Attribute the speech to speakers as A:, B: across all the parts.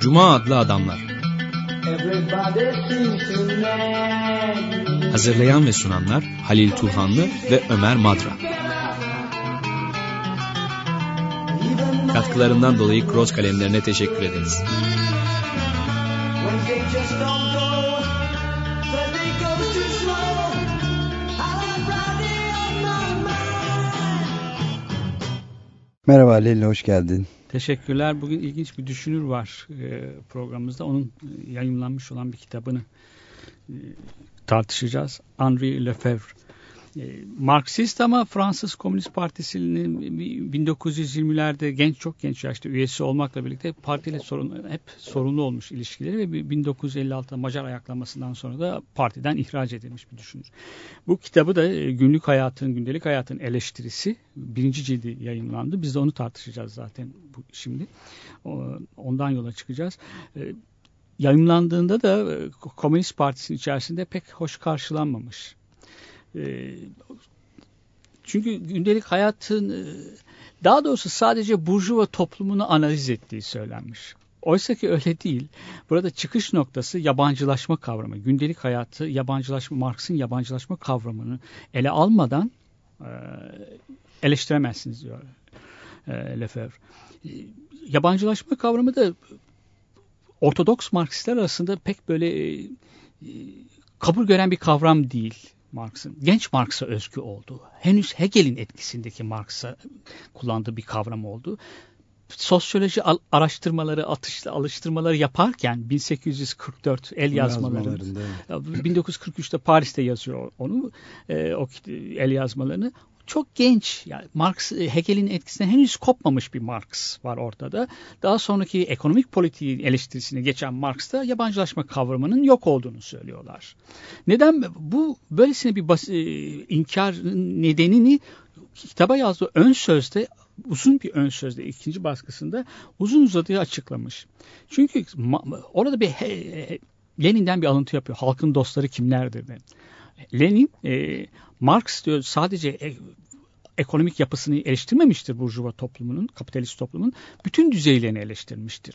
A: Cuma adlı adamlar. Hazırlayan ve sunanlar Halil Turhanlı ve Ömer Madra. Katkılarından dolayı Cross kalemlerine teşekkür ederiz.
B: Just don't go.
C: Merhaba Leyla, hoş geldin.
D: Teşekkürler. Bugün ilginç bir düşünür var e, programımızda. Onun e, yayınlanmış olan bir kitabını e, tartışacağız. Henri Lefebvre. E, Marksist ama Fransız Komünist Partisi'nin 1920'lerde genç çok genç yaşta üyesi olmakla birlikte partiyle sorun, hep sorunlu olmuş ilişkileri ve 1956'da Macar ayaklanmasından sonra da partiden ihraç edilmiş bir düşünür. Bu kitabı da e, günlük hayatın, gündelik hayatın eleştirisi birinci cildi yayınlandı. Biz de onu tartışacağız zaten bu, şimdi. Ondan yola çıkacağız. E, Yayınlandığında da e, Komünist Partisi'nin içerisinde pek hoş karşılanmamış. E, Çünkü gündelik hayatın e, daha doğrusu sadece burjuva toplumunu analiz ettiği söylenmiş. Oysa ki öyle değil. Burada çıkış noktası yabancılaşma kavramı. Gündelik hayatı yabancılaşma, Marx'ın yabancılaşma kavramını ele almadan e, eleştiremezsiniz diyor e, Lefebvre. Yabancılaşma kavramı da Ortodoks Marksistler arasında pek böyle kabul gören bir kavram değil. Marx'ın. Genç Marx'a özgü oldu. Henüz Hegel'in etkisindeki Marx'a kullandığı bir kavram oldu. Sosyoloji al- araştırmaları, atışlı alıştırmaları yaparken 1844 el yazmaları,
C: Yazmalarında, evet.
D: 1943'te Paris'te yazıyor onu, e, o el yazmalarını. Çok genç, yani Marx, e, Hegel'in etkisinden henüz kopmamış bir Marx var ortada. Daha sonraki ekonomik politiğin eleştirisine geçen Marx'ta yabancılaşma kavramının yok olduğunu söylüyorlar. Neden bu böylesine bir bas, e, inkar nedenini kitaba yazdığı ön sözde uzun bir ön sözde ikinci baskısında uzun uzadıya açıklamış. Çünkü orada bir he- Lenin'den bir alıntı yapıyor. Halkın dostları kimlerdir de. Lenin e, Marx diyor sadece e, ekonomik yapısını eleştirmemiştir burjuva toplumunun, kapitalist toplumun bütün düzeylerini eleştirmiştir.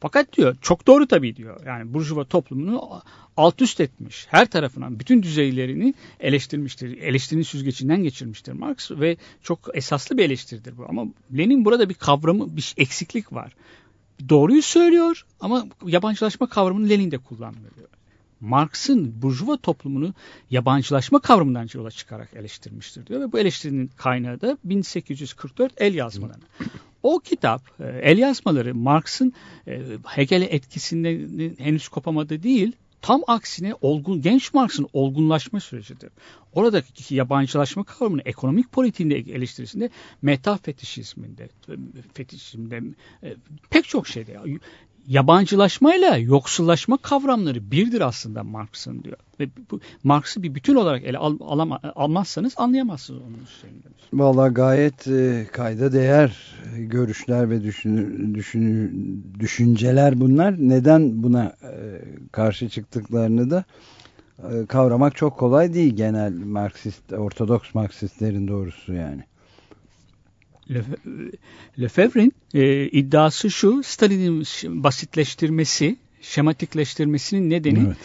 D: Fakat diyor çok doğru tabii diyor. Yani burjuva toplumunu alt üst etmiş. Her tarafından bütün düzeylerini eleştirmiştir. Eleştirinin süzgecinden geçirmiştir Marx ve çok esaslı bir eleştiridir bu. Ama Lenin burada bir kavramı, bir eksiklik var. Doğruyu söylüyor ama yabancılaşma kavramını Lenin de kullanmıyor. Marx'ın burjuva toplumunu yabancılaşma kavramından yola çıkarak eleştirmiştir diyor ve bu eleştirinin kaynağı da 1844 el yazmaları. O kitap, e, el yazmaları Marx'ın e, Hegel'e etkisinden henüz kopamadığı değil, tam aksine olgun, genç Marx'ın olgunlaşma sürecidir. Oradaki yabancılaşma kavramını ekonomik politiğinde eleştirisinde meta fetişizminde, fetişizmde e, pek çok şeyde yabancılaşmayla yoksullaşma kavramları birdir aslında Marx'ın diyor. Ve bu Marx'ı bir bütün olarak ele al, alama, almazsanız anlayamazsınız onun şeyini demiş.
C: Gayet e, kayda değer görüşler ve düşünü, düşünü, düşünceler bunlar. Neden buna e, karşı çıktıklarını da e, kavramak çok kolay değil genel Marksist, Ortodoks Marksistlerin doğrusu yani.
D: Lefe- Lefebvre'in e, iddiası şu, Stalin'in basitleştirmesi, şematikleştirmesinin nedeni
C: Evet.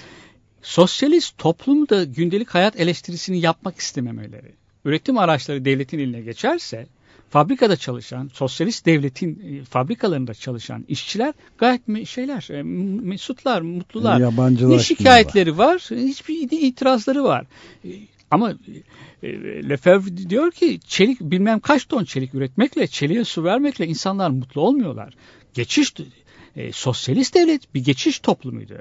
D: sosyalist toplumda gündelik hayat eleştirisini yapmak istememeleri. Üretim araçları devletin eline geçerse fabrikada çalışan, sosyalist devletin e, fabrikalarında çalışan işçiler gayet şeyler, e, mesutlar, mutlular. Ne
C: Yabancılaşmıyorlar.
D: şikayetleri var, hiçbir itirazları var. E, Ama e, Lefebvre diyor ki çelik bilmem kaç ton çelik üretmekle, çeliğe su vermekle insanlar mutlu olmuyorlar. Geçiş e, sosyalist devlet bir geçiş toplumuydu.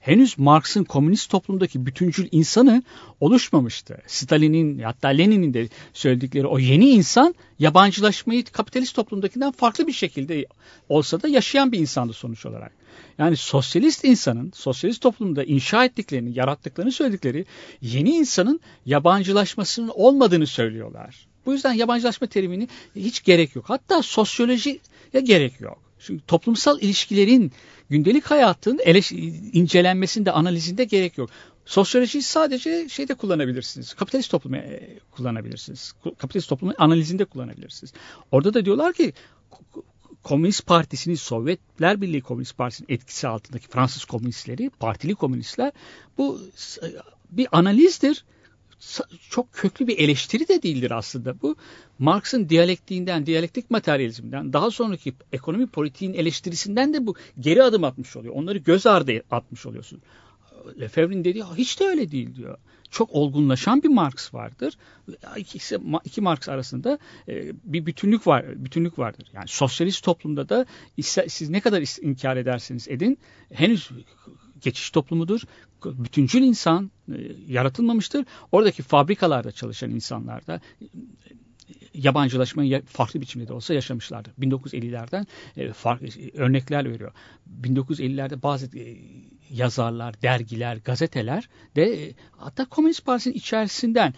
D: Henüz Marx'ın komünist toplumdaki bütüncül insanı oluşmamıştı. Stalin'in hatta Lenin'in de söyledikleri o yeni insan yabancılaşmayı kapitalist toplumdakinden farklı bir şekilde olsa da yaşayan bir insandı sonuç olarak. Yani sosyalist insanın sosyalist toplumda inşa ettiklerini, yarattıklarını söyledikleri yeni insanın yabancılaşmasının olmadığını söylüyorlar. Bu yüzden yabancılaşma terimini hiç gerek yok. Hatta sosyolojiye gerek yok. Çünkü toplumsal ilişkilerin gündelik hayatın eleş- incelenmesinde, analizinde gerek yok. Sosyolojiyi sadece şeyde kullanabilirsiniz. Kapitalist toplumu e, kullanabilirsiniz. Kapitalist toplumun analizinde kullanabilirsiniz. Orada da diyorlar ki Komünist Partisi'nin Sovyetler Birliği Komünist Partisi'nin etkisi altındaki Fransız komünistleri, partili komünistler bu bir analizdir. Çok köklü bir eleştiri de değildir aslında bu. Marx'ın diyalektiğinden, diyalektik materyalizmden, daha sonraki ekonomi politiğin eleştirisinden de bu geri adım atmış oluyor. Onları göz ardı atmış oluyorsun. Lefebvre'nin dediği hiç de öyle değil diyor. Çok olgunlaşan bir Marx vardır. İkisi, iki Marx arasında e, bir bütünlük var, bütünlük vardır. Yani sosyalist toplumda da siz ne kadar inkar ederseniz edin henüz geçiş toplumudur. Bütüncül insan e, yaratılmamıştır. Oradaki fabrikalarda çalışan insanlar da yabancılaşmayı farklı biçimde de olsa yaşamışlardır. 1950'lerden e, farklı örnekler veriyor. 1950'lerde bazı e, yazarlar, dergiler, gazeteler de e, hatta Komünist Partisi'nin içerisinden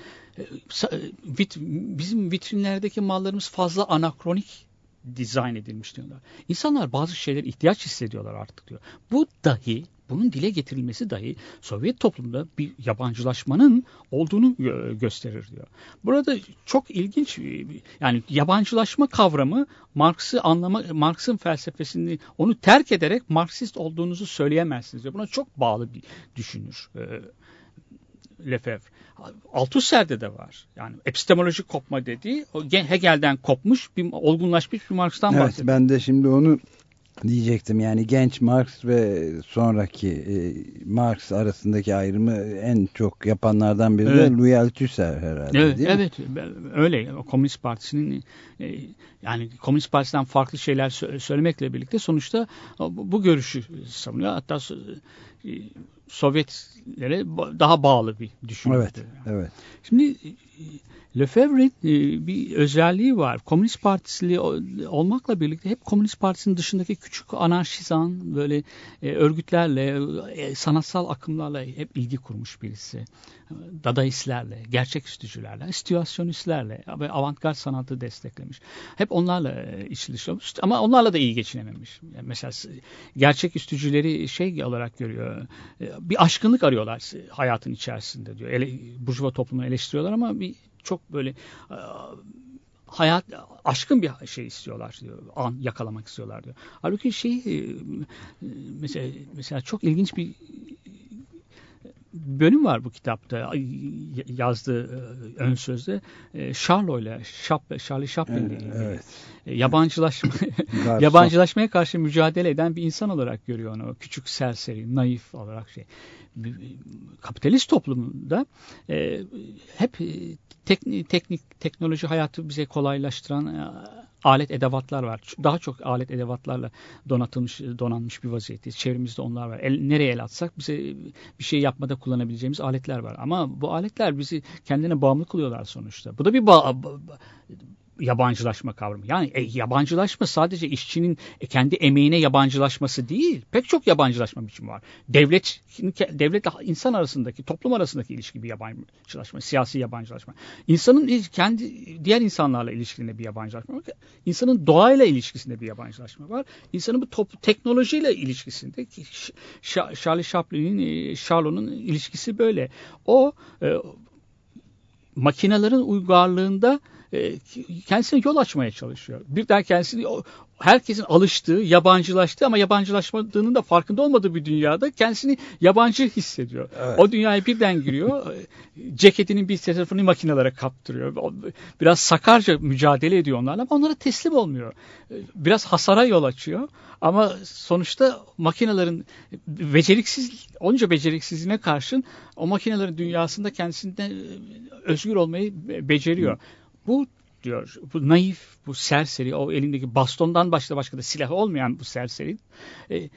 D: vit, bizim vitrinlerdeki mallarımız fazla anakronik dizayn edilmiş diyorlar. İnsanlar bazı şeyler ihtiyaç hissediyorlar artık diyor. Bu dahi bunun dile getirilmesi dahi Sovyet toplumda bir yabancılaşmanın olduğunu gösterir diyor. Burada çok ilginç yani yabancılaşma kavramı Marx'ı anlama Marx'ın felsefesini onu terk ederek Marksist olduğunuzu söyleyemezsiniz diyor. Buna çok bağlı bir düşünür. E, Lefebvre. Althusser'de de var. Yani epistemolojik kopma dediği Hegel'den kopmuş, bir olgunlaşmış bir Marx'tan
C: evet,
D: bahsediyor.
C: Ben de şimdi onu diyecektim. Yani genç Marx ve sonraki e, Marx arasındaki ayrımı en çok yapanlardan biri evet. de Louis Althusser herhalde
D: evet,
C: değil
D: evet, mi? öyle. Komünist Partisi'nin e, yani Komünist Partisi'den farklı şeyler söylemekle birlikte sonuçta bu, bu görüşü savunuyor. Hatta e, Sovyetlere daha bağlı bir düşünce.
C: Evet, evet.
D: Şimdi e, Lefebvre'in e, bir özelliği var. Komünist Partisi olmakla birlikte hep Komünist Partisi'nin dışındaki küçük anarşizan böyle e, örgütlerle, e, sanatsal akımlarla hep ilgi kurmuş birisi. Dadaistlerle, gerçeküstücülerle, situasyonistlerle ve avantgard sanatı desteklemiş. Hep onlarla içli dışlı olmuş ama onlarla da iyi geçinememiş. Yani mesela gerçeküstücüleri şey olarak görüyor. Bir aşkınlık arıyorlar hayatın içerisinde diyor. Ele, Burjuva toplumunu eleştiriyorlar ama bir çok böyle e, hayat aşkın bir şey istiyorlar diyor. An yakalamak istiyorlar diyor. Halbuki şey e, mesela mesela çok ilginç bir bölüm var bu kitapta yazdığı e, ön sözde Charlo ile Charlie Chaplin ile
C: evet.
D: yabancılaşma yabancılaşmaya karşı mücadele eden bir insan olarak görüyor onu. Küçük serseri, naif olarak şey. Kapitalist toplumunda e, hep teknik, teknik teknoloji hayatı bize kolaylaştıran e, alet edevatlar var. Daha çok alet edevatlarla donatılmış, donanmış bir vaziyetteyiz. Çevremizde onlar var. El, nereye el atsak bize bir şey yapmada kullanabileceğimiz aletler var. Ama bu aletler bizi kendine bağımlı kılıyorlar sonuçta. Bu da bir ba yabancılaşma kavramı. Yani e, yabancılaşma sadece işçinin e, kendi emeğine yabancılaşması değil. Pek çok yabancılaşma biçimi var. Devlet devletle insan arasındaki, toplum arasındaki ilişki bir yabancılaşma, siyasi yabancılaşma. İnsanın kendi diğer insanlarla ilişkisinde bir yabancılaşma var. İnsanın doğayla ilişkisinde bir yabancılaşma var. İnsanın bu top, teknolojiyle ilişkisinde Charlie Chaplin'in, e, Charlot'un ilişkisi böyle. O e, makinelerin uygarlığında kendisine yol açmaya çalışıyor. Birden kendisini herkesin alıştığı, yabancılaştığı ama yabancılaşmadığının da farkında olmadığı bir dünyada kendisini yabancı hissediyor. Evet. O dünyaya birden giriyor. Ceketinin bir tarafını makinelere kaptırıyor. Biraz sakarca mücadele ediyor onlarla ama onlara teslim olmuyor. Biraz hasara yol açıyor. Ama sonuçta makinelerin beceriksiz, onca beceriksizliğine karşın o makinelerin dünyasında kendisinden özgür olmayı beceriyor. Hı. Bu diyor bu naif, bu serseri, o elindeki bastondan başka başka da silah olmayan bu serseri e,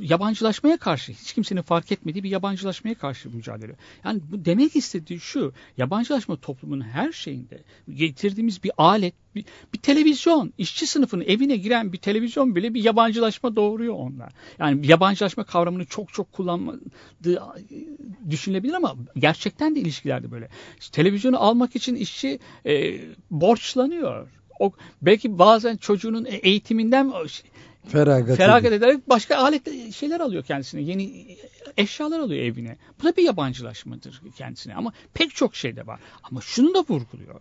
D: yabancılaşmaya karşı hiç kimsenin fark etmediği bir yabancılaşmaya karşı mücadele. Yani bu demek istediği şu yabancılaşma toplumun her şeyinde getirdiğimiz bir alet bir, bir televizyon işçi sınıfının evine giren bir televizyon bile bir yabancılaşma doğuruyor onlar. Yani yabancılaşma kavramını çok çok kullanmadığı düşünülebilir ama gerçekten de ilişkilerde böyle. İşte televizyonu almak için işçi e, borçlanıyor. O, belki bazen çocuğunun eğitiminden
C: Feragat,
D: feragat ederek başka alet şeyler alıyor kendisine. Yeni eşyalar alıyor evine. Bu da bir yabancılaşmadır kendisine ama pek çok şey de var. Ama şunu da vurguluyor.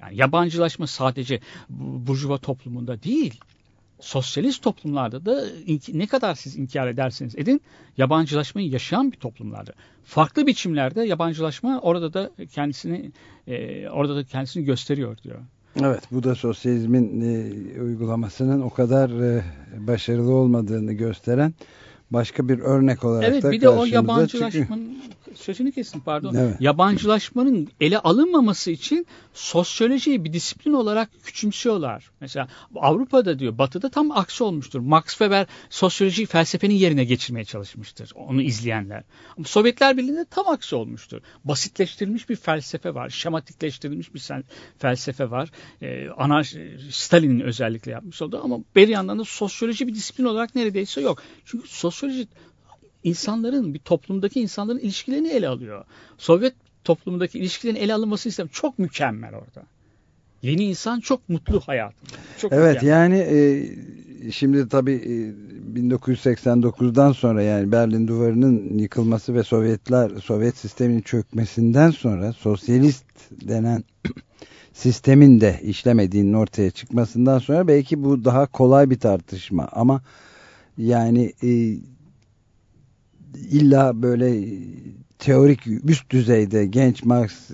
D: Yani yabancılaşma sadece bu- burjuva toplumunda değil. Sosyalist toplumlarda da ne kadar siz inkar ederseniz edin yabancılaşmayı yaşayan bir toplumlarda. Farklı biçimlerde yabancılaşma orada da kendisini e, orada da kendisini gösteriyor diyor.
C: Evet. Bu da sosyalizmin e, uygulamasının o kadar e, başarılı olmadığını gösteren başka bir örnek olarak
D: Evet
C: da
D: bir de o yabancılaşmanın sözünü kesin pardon.
C: Evet.
D: Yabancılaşmanın ele alınmaması için sosyolojiyi bir disiplin olarak küçümsüyorlar. Mesela Avrupa'da diyor Batı'da tam aksi olmuştur. Max Weber sosyolojiyi felsefenin yerine geçirmeye çalışmıştır. Onu izleyenler. Ama Sovyetler Birliği'nde tam aksi olmuştur. Basitleştirilmiş bir felsefe var. Şematikleştirilmiş bir felsefe var. Ee, ana Stalin'in özellikle yapmış olduğu ama bir yandan da sosyoloji bir disiplin olarak neredeyse yok. Çünkü sosyoloji insanların bir toplumdaki insanların ilişkilerini ele alıyor. Sovyet toplumundaki ilişkilerin ele alınması istem çok mükemmel orada. Yeni insan çok mutlu hayatında. Çok
C: Evet
D: mükemmel.
C: yani e, şimdi tabii e, 1989'dan sonra yani Berlin Duvarı'nın yıkılması ve Sovyetler Sovyet sisteminin çökmesinden sonra sosyalist denen sistemin de işlemediğinin ortaya çıkmasından sonra belki bu daha kolay bir tartışma ama yani e, illa böyle teorik üst düzeyde genç Marx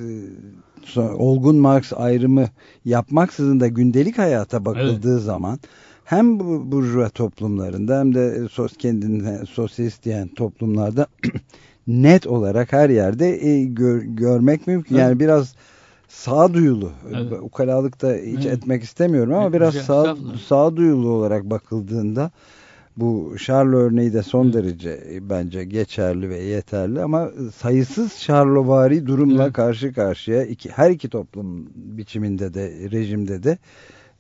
C: e, olgun Marx ayrımı yapmaksızın da gündelik hayata bakıldığı zaman hem bu burjuva toplumlarında hem de sos kendine sosyalist diyen toplumlarda net olarak her yerde e, gör- görmek mümkün.
D: Evet.
C: Yani biraz sağduyulu.
D: Evet.
C: Ukalalıkta hiç
D: Evet.
C: etmek istemiyorum ama
D: Evet,
C: biraz sağ, sağduyulu olarak bakıldığında bu Charlo örneği de son derece e, bence geçerli ve yeterli ama sayısız Charlovari durumla
D: Evet.
C: karşı karşıya iki, her iki toplum biçiminde de rejimde de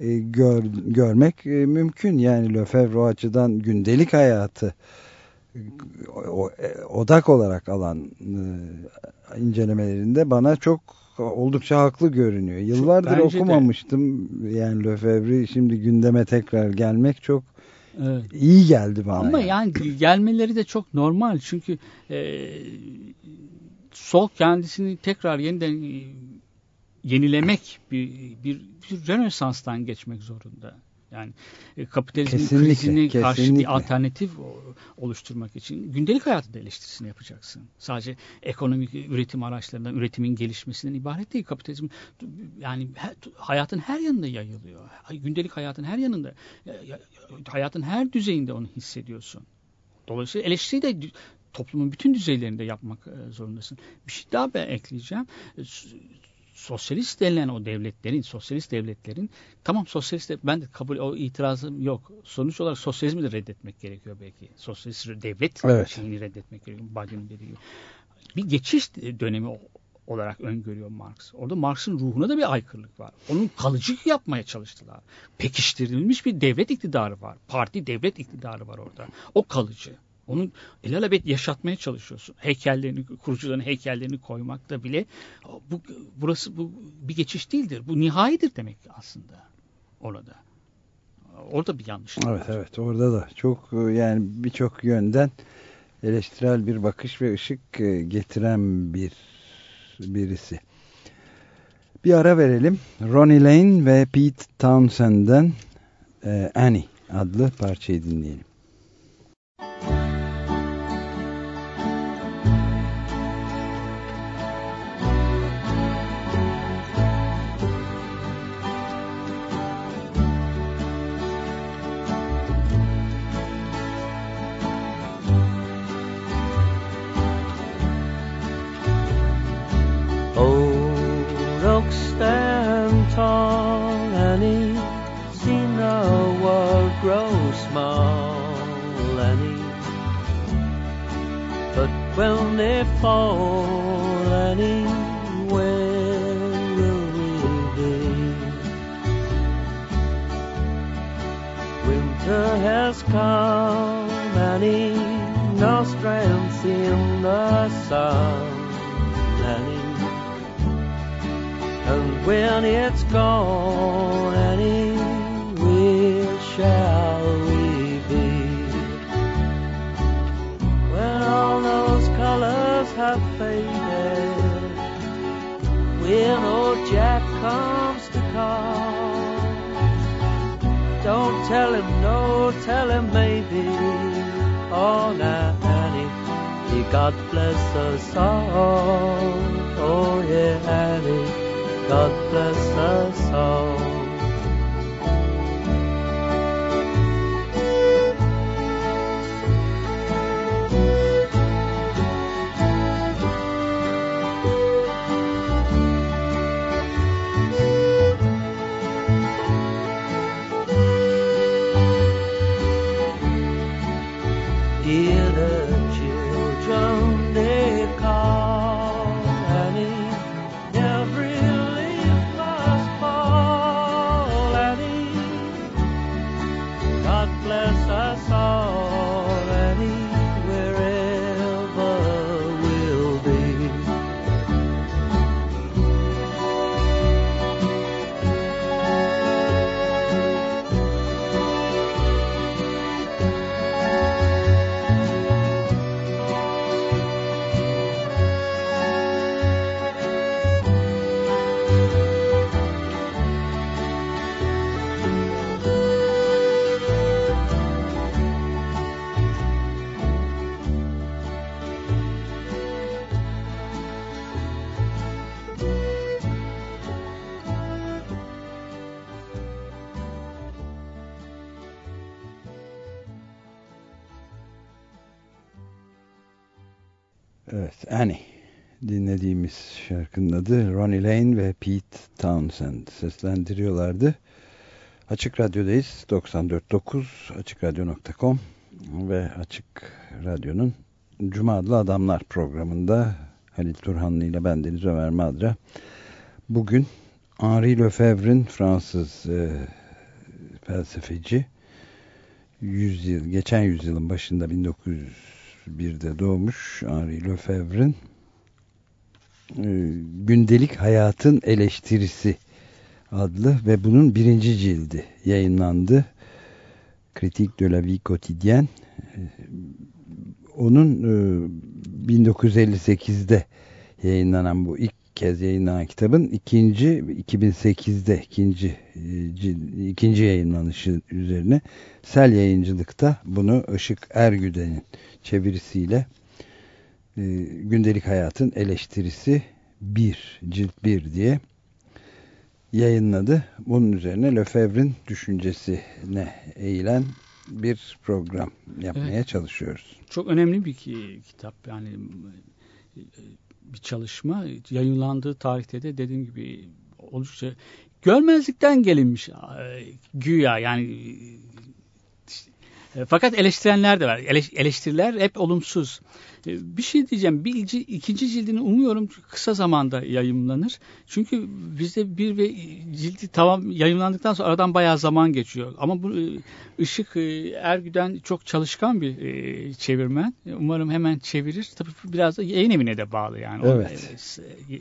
C: e, gör, görmek e, mümkün. Yani Lefebvre açıdan gündelik hayatı o- e, odak olarak alan e, incelemelerinde bana çok oldukça haklı görünüyor. Yıllardır
D: bence de.
C: okumamıştım. Yani Lefebvre'i şimdi gündeme tekrar gelmek çok
D: Evet.
C: iyi geldi bana.
D: Ama
C: yani.
D: yani gelmeleri de çok normal çünkü e, sol kendisini tekrar yeniden e, yenilemek bir, bir, bir rönesanstan geçmek zorunda. Yani e, kapitalizmin
C: Kesinlikle,
D: krizine karşı
C: kesinlikle.
D: bir alternatif oluşturmak için gündelik hayatında eleştirisini yapacaksın. Sadece ekonomik üretim araçlarından, üretimin gelişmesinden ibaret değil. Kapitalizm yani hayatın her yanında yayılıyor. Gündelik hayatın her yanında, ya- ya- hayatın her düzeyinde onu hissediyorsun. Dolayısıyla eleştiri de toplumun bütün düzeylerinde yapmak e, zorundasın. Bir şey daha ben ekleyeceğim. Sosyalist denilen o devletlerin, sosyalist devletlerin tamam sosyalist de, ben de kabul o itirazım yok. Sonuç olarak sosyalizmi de reddetmek gerekiyor belki. Sosyalist devlet
C: Evet.
D: şeyini reddetmek gerekiyor. Biden'ın dediği gibi. Bir geçiş dönemi olarak öngörüyor Marx. Orada Marx'ın ruhuna da bir aykırılık var. Onun kalıcı yapmaya çalıştılar. Pekiştirilmiş bir devlet iktidarı var. Parti devlet iktidarı var orada. O kalıcı. Onun ilelebet yaşatmaya çalışıyorsun. Heykellerini, kurucuların heykellerini koymakta bile bu burası bu bir geçiş değildir. Bu nihayidir demek aslında orada. Orada bir yanlışlık
C: Evet
D: var.
C: evet orada da çok yani birçok yönden eleştirel bir bakış ve ışık e, getiren bir birisi. Bir ara verelim. Ronnie Lane ve Pete Townsend'den e, Annie adlı parçayı dinleyelim.
E: Fall, Annie, where will we be? Winter has come, Annie. No strength in the sun. And when it's gone, Annie, where shall faded when old Jack comes to call. Don't tell him no, tell him maybe. Oh, now, Annie, he God bless us all. Oh, yeah, Annie, God bless us all.
C: Evet, Annie. Dinlediğimiz şarkının adı Ronnie Lane ve Pete Townsend seslendiriyorlardı. Açık Radyo'dayız. 94.9 AçıkRadyo.com ve Açık Radyo'nun Cuma adlı Adamlar programında Halil Turhanlı ile ben Deniz Ömer Madra. Bugün Henri Lefebvre'in Fransız e, felsefeci yüzyıl, geçen yüzyılın başında 1901'de doğmuş Henri Lefebvre'in e, Gündelik Hayatın Eleştirisi adlı ve bunun birinci cildi yayınlandı. Kritik de la vie quotidienne. E, Onun e, 1958'de yayınlanan bu ilk kez yayınlanan kitabın ikinci 2008'de ikinci e, ikinci yayınlanışı üzerine Sel Yayıncılık'ta bunu Işık Ergüden'in çevirisiyle e, Gündelik Hayatın Eleştirisi 1 cilt 1 diye yayınladı. Bunun üzerine Lefebvre'in düşüncesine eğilen bir program yapmaya
D: Evet.
C: çalışıyoruz.
D: Çok önemli bir ki- kitap yani e, bir çalışma. Yayınlandığı tarihte de dediğim gibi oldukça görmezlikten gelinmiş e, güya yani fakat eleştirenler de var. Eleş- eleştiriler hep olumsuz. E, Bir şey diyeceğim. Bir, ci- ikinci cildini umuyorum kısa zamanda yayınlanır. Çünkü bizde bir ve cildi tamam yayınlandıktan sonra aradan bayağı zaman geçiyor. Ama bu e, Işık e, Ergüden çok çalışkan bir e, çevirmen. E, Umarım hemen çevirir. Tabii biraz da yayın evine de bağlı yani. O,
C: Evet.
D: e, e,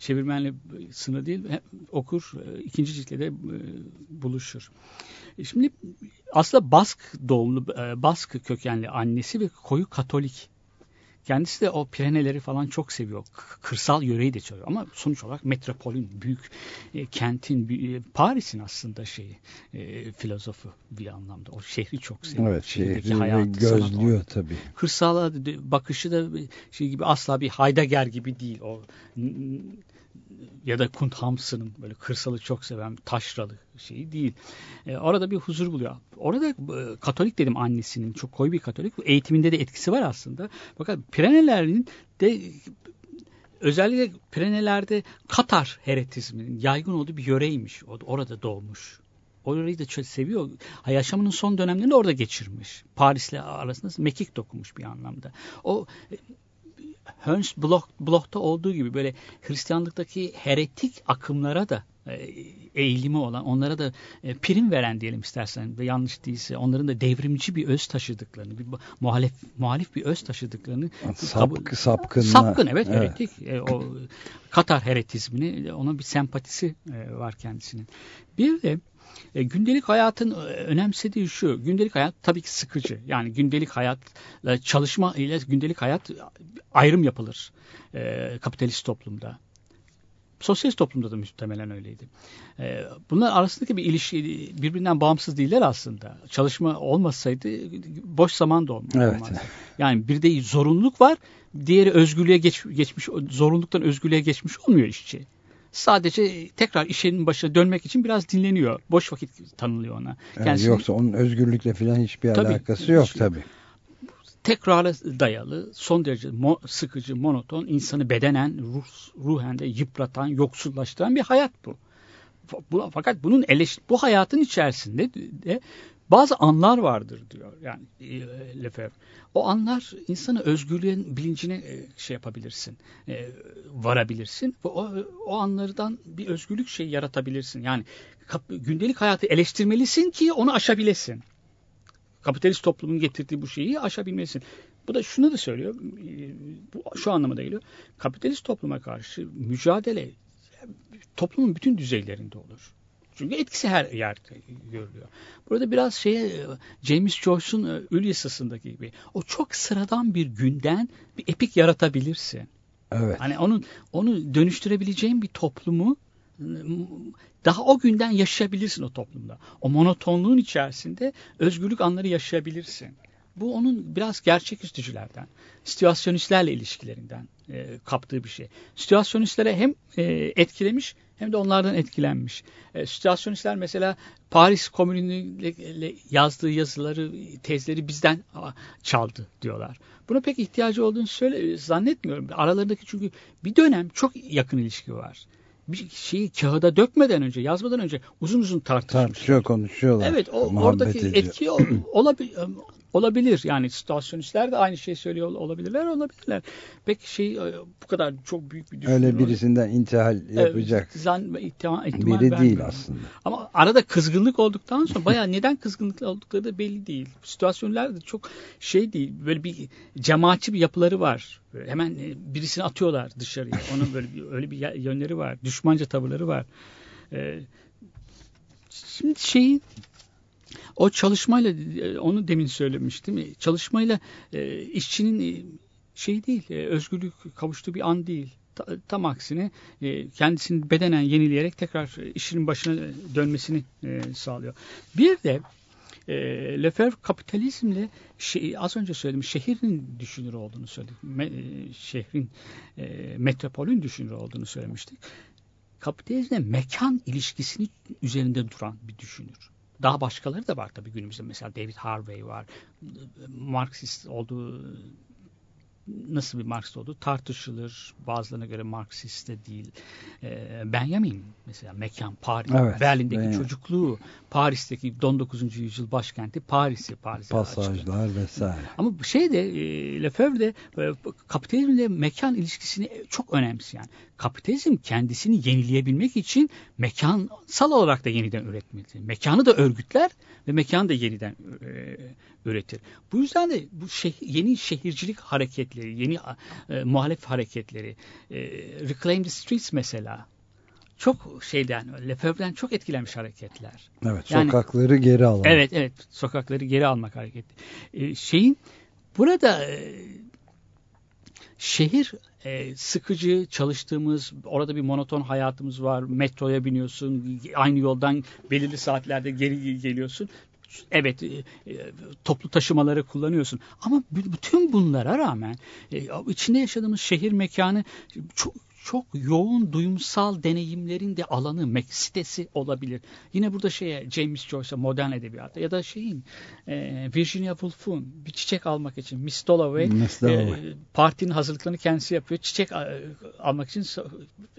D: Çevirmenle sınır değil. Okur e, ikinci ciltle de e, buluşur. E, Şimdi aslında Bask doğumlu, Bask kökenli annesi ve koyu Katolik. Kendisi de o Pireneleri falan çok seviyor. Kırsal yöreyi de seviyor ama sonuç olarak metropolün, büyük e, kentin, e, Paris'in aslında şeyi, e, filozofu bir anlamda. O şehri çok seviyor.
C: Evet, şehri
D: hayatı,
C: gözlüyor tabii.
D: kırsala bakışı da şey gibi asla bir Heidegger gibi değil. O ya da Kunt Hamsun'un böyle kırsalı çok seven taşralı şeyi değil. E, orada bir huzur buluyor. Orada e, Katolik dedim annesinin çok koyu bir Katolik. Eğitiminde de etkisi var aslında. Fakat Pirenelerin de özellikle Pirenelerde Katar heretizminin yaygın olduğu bir yöreymiş. Orada doğmuş. Orayı da çok seviyor. Yaşamının son dönemlerini orada geçirmiş. Paris'le arasında mekik dokumuş bir anlamda. O Höns Bloch, Bloch'ta olduğu gibi böyle Hristiyanlıktaki heretik akımlara da e, eğilimi olan, onlara da e, prim veren diyelim istersen ve yanlış değilse onların da devrimci bir öz taşıdıklarını, bir muhalif, muhalif bir öz taşıdıklarını
C: Sapk, sapkınla.
D: Sapkın evet, heretik. E, o Katar heretizmini ona bir sempatisi e, var kendisinin. Bir de e, gündelik hayatın e, önemsediği şu. Gündelik hayat tabii ki sıkıcı. Yani gündelik hayatla çalışma ile gündelik hayat ayrım yapılır e, kapitalist toplumda. sosyalist toplumda da muhtemelen öyleydi. E, bunlar arasındaki bir ilişki birbirinden bağımsız değiller aslında. Çalışma olmasaydı boş zaman da olmaz.
C: Evet.
D: Yani bir de zorunluluk var, diğeri özgürlüğe geç, geçmiş, zorunluluktan özgürlüğe geçmiş olmuyor işçi. Sadece tekrar işinin başına dönmek için biraz dinleniyor. Boş vakit tanılıyor ona.
C: Yani
D: Kendisini-
C: yoksa onun özgürlükle falan hiçbir
D: Tabii,
C: alakası yok
D: hiç-
C: tabii.
D: tekrara dayalı, son derece mo- sıkıcı, monoton, insanı bedenen, ruh, ruhen de yıpratan, yoksullaştıran bir hayat bu. Bu- Fakat bunun eleş bu hayatın içerisinde de bazı anlar vardır diyor yani e, Lefebvre. O anlar insanı özgürlüğün bilincine e, şey yapabilirsin, e, varabilirsin. O, o anlardan bir özgürlük şey yaratabilirsin. Yani gündelik hayatı eleştirmelisin ki onu aşabilesin kapitalist toplumun getirdiği bu şeyi aşabilmelisin. Bu da şunu da söylüyor. Bu şu anlamada geliyor. Kapitalist topluma karşı mücadele toplumun bütün düzeylerinde olur. Çünkü etkisi her yerde görülüyor. Burada biraz şeye e, James Joyce'un e, Ül Yasası'ndaki gibi o çok sıradan bir günden bir epik yaratabilirsin.
C: Evet.
D: Hani onun onu dönüştürebileceğin bir toplumu daha o günden yaşayabilirsin o toplumda. O monotonluğun içerisinde özgürlük anları yaşayabilirsin. Bu onun biraz gerçeküstücülerden, situasyonistlerle ilişkilerinden e, kaptığı bir şey. Situasyonistlere hem e, etkilemiş hem de onlardan etkilenmiş. E, situasyonistler mesela Paris Komünü'yle yazdığı yazıları, tezleri bizden çaldı diyorlar. Buna pek ihtiyacı olduğunu söyle, zannetmiyorum. Aralarındaki çünkü bir dönem çok yakın ilişki var. Bir şeyi kağıda dökmeden önce, yazmadan önce uzun uzun tartışmışlar.
C: Tartışıyor konuşuyorlar.
D: Evet o, oradaki
C: ediyor.
D: etki ol- olabi- olabilir. Yani situasyonistler de aynı şeyi söylüyor olabilirler olabilirler. Peki şey e, bu kadar çok büyük bir düşünür.
C: Öyle birisinden intihal
D: Evet,
C: yapacak
D: zan, ihtima, ihtimal
C: biri değil aslında.
D: Ama arada kızgınlık olduktan sonra bayağı neden kızgınlık oldukları da belli değil. Situasyonlar da çok şey değil. Böyle bir cemaatçi bir yapıları var. Böyle hemen e, birisini atıyorlar dışarıya. Onun böyle bir, öyle bir yönleri var. Düşmanca tavırları var. Ee, şimdi şeyi o çalışmayla e, onu demin söylemiştim. Çalışmayla e, işçinin e, şey değil, e, özgürlük kavuştuğu bir an değil. Ta- Tam aksine e, kendisini bedenen yenileyerek tekrar e, işinin başına dönmesini e, sağlıyor. Bir de e, Lefebvre kapitalizmle şey, az önce söyledim şehrin düşünür olduğunu söyledik. Me, e, şehrin e, metropolün düşünür olduğunu söylemiştik. Kapitalizmle mekan ilişkisini üzerinde duran bir düşünür. Daha başkaları da var tabii günümüzde. Mesela David Harvey var. Marksist olduğu nasıl bir Marksist olduğu tartışılır. Bazılarına göre Marksist de değil. Ee, Benjamin mesela mekan Paris.
C: Evet,
D: Berlin'deki
C: Benjamin.
D: çocukluğu Paris'teki 19. yüzyıl başkenti Paris'i Paris'e açtı.
C: Pasajlar vesaire.
D: Ama şey de e, Lefebvre de e, kapitalizmle mekan ilişkisini çok önemsiyor. Yani kapitalizm kendisini yenileyebilmek için mekansal olarak da yeniden üretmeli. Mekanı da örgütler ve mekanı da yeniden e, üretir. Bu yüzden de bu şeh- yeni şehircilik hareketleri, yeni e, muhalef hareketleri, e, Reclaim the Streets mesela çok şeyden, Lefebvre'den çok etkilenmiş hareketler.
C: Evet,
D: Yani-
C: sokakları geri alan.
D: Evet evet sokakları geri almak hareketi. Ee, şeyin burada e, şehir e, sıkıcı çalıştığımız orada bir monoton hayatımız var. Metroya biniyorsun aynı yoldan belirli saatlerde geri geliyorsun. Evet e, e, toplu taşımaları kullanıyorsun. Ama bütün bunlara rağmen e, içinde yaşadığımız şehir mekanı çok çok yoğun duyumsal deneyimlerin de alanı, mek- sitesi olabilir. Yine burada şeye James Joyce'a modern edebiyatta ya da şeyin e, Virginia Woolf'un bir çiçek almak için Miss Dalloway
C: Miss Dalloway.
D: e, partinin hazırlıklarını kendisi yapıyor. Çiçek e, almak için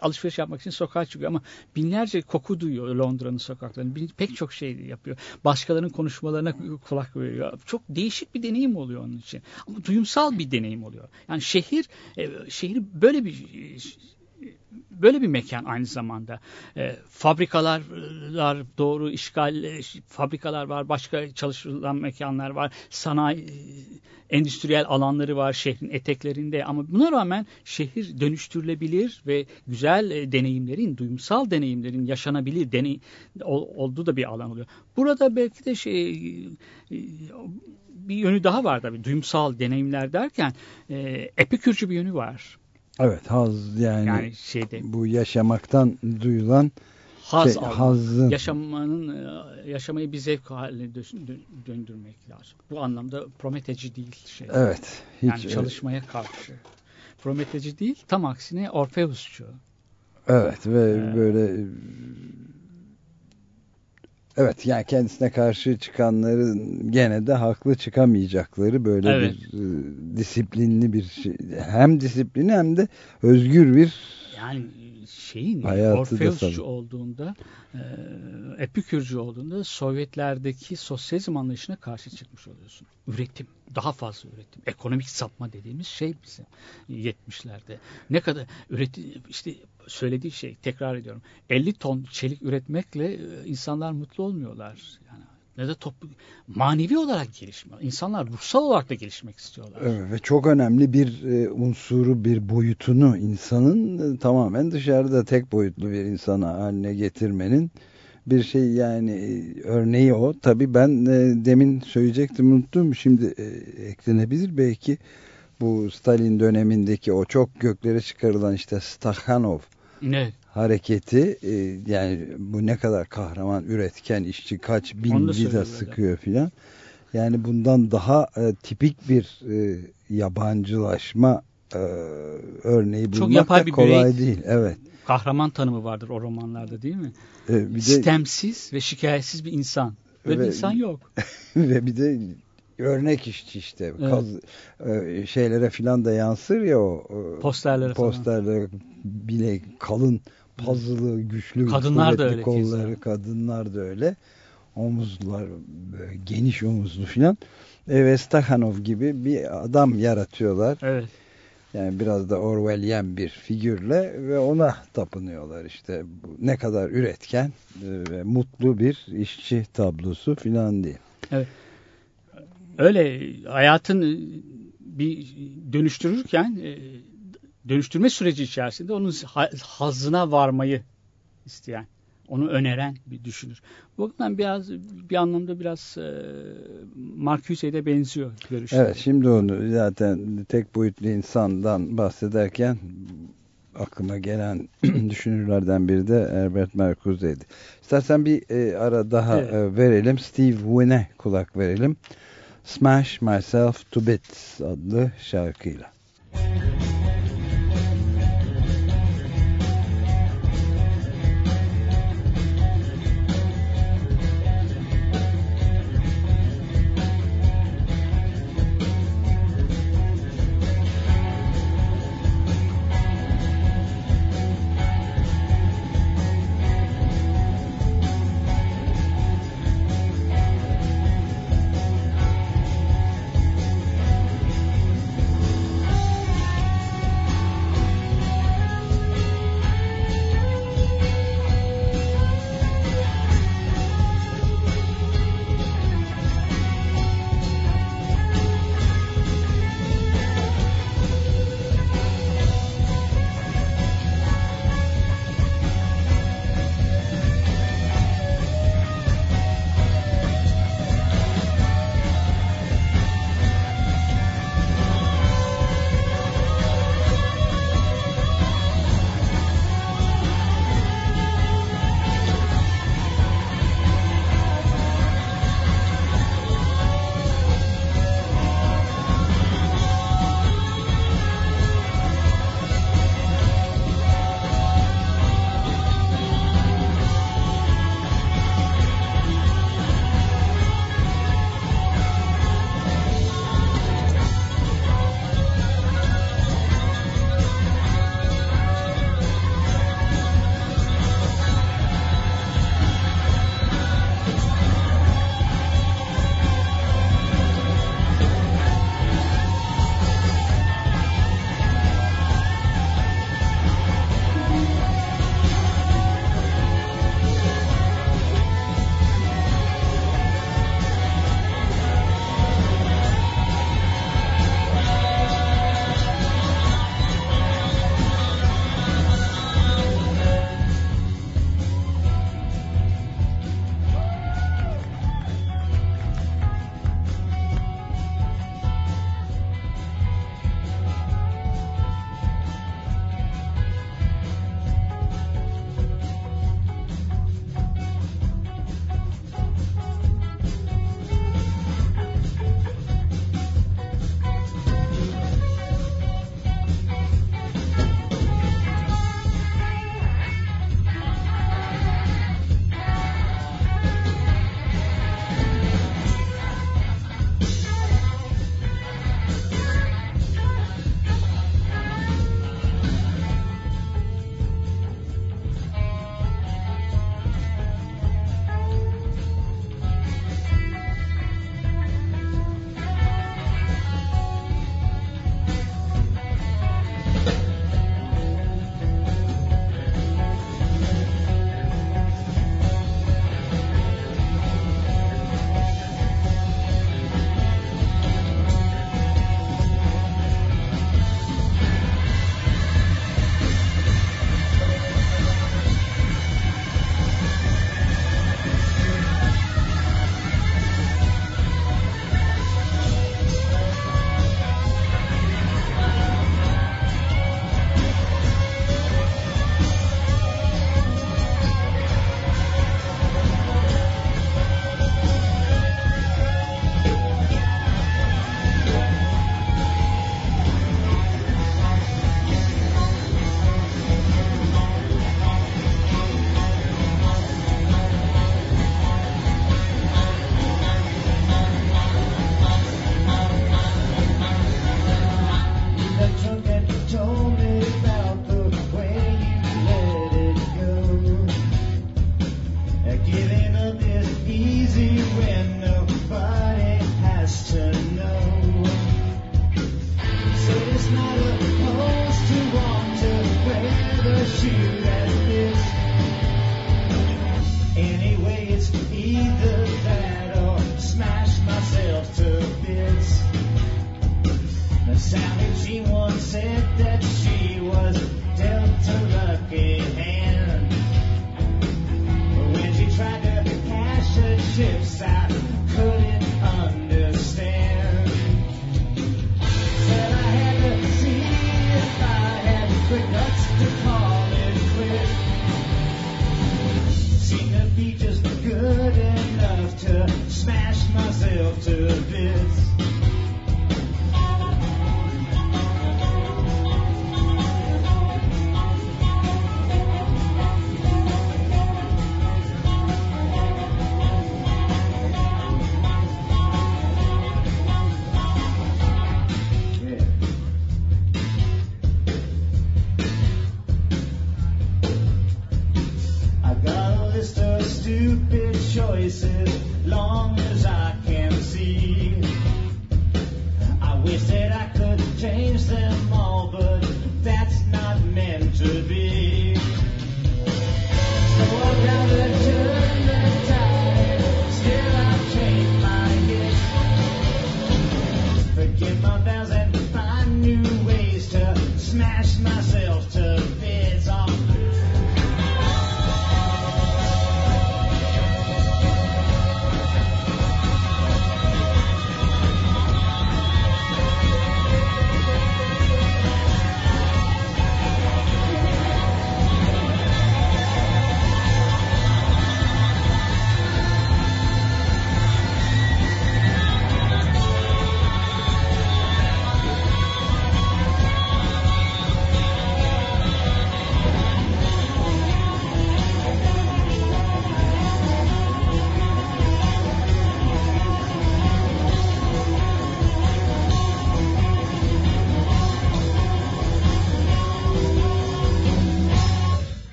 D: alışveriş yapmak için sokağa çıkıyor ama binlerce koku duyuyor Londra'nın sokaklarını. Bir- Pek çok şey yapıyor. Başkalarının konuşmalarına kulak veriyor. Çok değişik bir deneyim oluyor onun için. Ama duyumsal bir deneyim oluyor. Yani şehir e, şehir böyle bir böyle bir mekan aynı zamanda. E, fabrikalar doğru işgal e, fabrikalar var, başka çalışılan mekanlar var, sanayi endüstriyel alanları var şehrin eteklerinde ama buna rağmen şehir dönüştürülebilir ve güzel e, deneyimlerin, duyumsal deneyimlerin yaşanabilir deney ol- olduğu da bir alan oluyor. Burada belki de şey e, bir yönü daha var tabii duyumsal deneyimler derken e, epikürcü bir yönü var.
C: Evet haz yani,
D: Yani şeyde
C: bu yaşamaktan duyulan
D: haz
C: şey, hazzın
D: Yaşamanın e, yaşamayı bir zevk haline dö- dö- döndürmek lazım. Bu anlamda prometeci değil şey.
C: evet hiç
D: yani çalışmaya karşı. Prometeci değil, tam aksine Orfeusçu.
C: Evet ve
D: Ee,
C: böyle evet yani kendisine karşı çıkanların gene de haklı çıkamayacakları böyle
D: Evet.
C: bir e, disiplinli bir şey. Hem disiplini hem de özgür bir
D: Yani şeyin
C: da
D: Orfeusçu olduğunda, e, Epikürcü olduğunda Sovyetlerdeki sosyalizm anlayışına karşı çıkmış oluyorsun. Üretim, daha fazla üretim. Ekonomik sapma dediğimiz şey bize 70'lerde. Ne kadar üretim işte söylediği şey tekrar ediyorum. 50 ton çelik üretmekle e, insanlar mutlu olmuyorlar. Yani ne de toplu manevi olarak gelişmiyor. İnsanlar ruhsal olarak da gelişmek istiyorlar.
C: Evet, ve çok önemli bir e, unsuru bir boyutunu insanın e, tamamen dışarıda tek boyutlu bir insana haline getirmenin bir şey yani e, örneği o. Tabii ben e, demin söyleyecektim unuttum. Şimdi e, eklenebilir belki bu Stalin dönemindeki o çok göklere çıkarılan işte Stakhanov
D: Ne?
C: Hareketi e, yani bu ne kadar kahraman üretken işçi kaç bin vida sıkıyor filan. Yani bundan daha e, tipik bir e, yabancılaşma e, örneği
D: Çok
C: bulmak
D: yapay
C: da
D: bir
C: kolay
D: birey-
C: değil. Evet.
D: Kahraman tanımı vardır o romanlarda değil mi?
C: E, bir de
D: Sistemsiz ve şikayetsiz bir insan. Böyle bir
C: Ve-
D: insan yok.
C: ve bir de örnek işçi işte.
D: Evet.
C: Kaz, e, şeylere filan da yansır ya o e,
D: Posterlere falan.
C: posterlere bile kalın puzzle'lı güçlü
D: Kadınlar da öyle
C: kolları
D: keza.
C: kadınlar da öyle omuzlar geniş omuzlu filan ve Stakhanov gibi bir adam yaratıyorlar
D: Evet.
C: yani biraz da Orwellian bir figürle ve ona tapınıyorlar işte ne kadar üretken e, ve mutlu bir işçi tablosu filan diye.
D: Öyle hayatın bir dönüştürürken e, dönüştürme süreci içerisinde onun ha- hazzına varmayı isteyen, onu öneren bir düşünür. Bu bakımdan biraz bir anlamda biraz e, Marcuse'ye benziyor görüşleri.
C: Evet şimdi onu zaten tek boyutlu insandan bahsederken aklıma gelen düşünürlerden biri de Herbert Marcuse'ydi. İstersen bir e, ara daha
D: Evet.
C: e, verelim. Steve Win'e kulak verelim. Smash Myself to Bits adlı şarkıyla.
B: Thank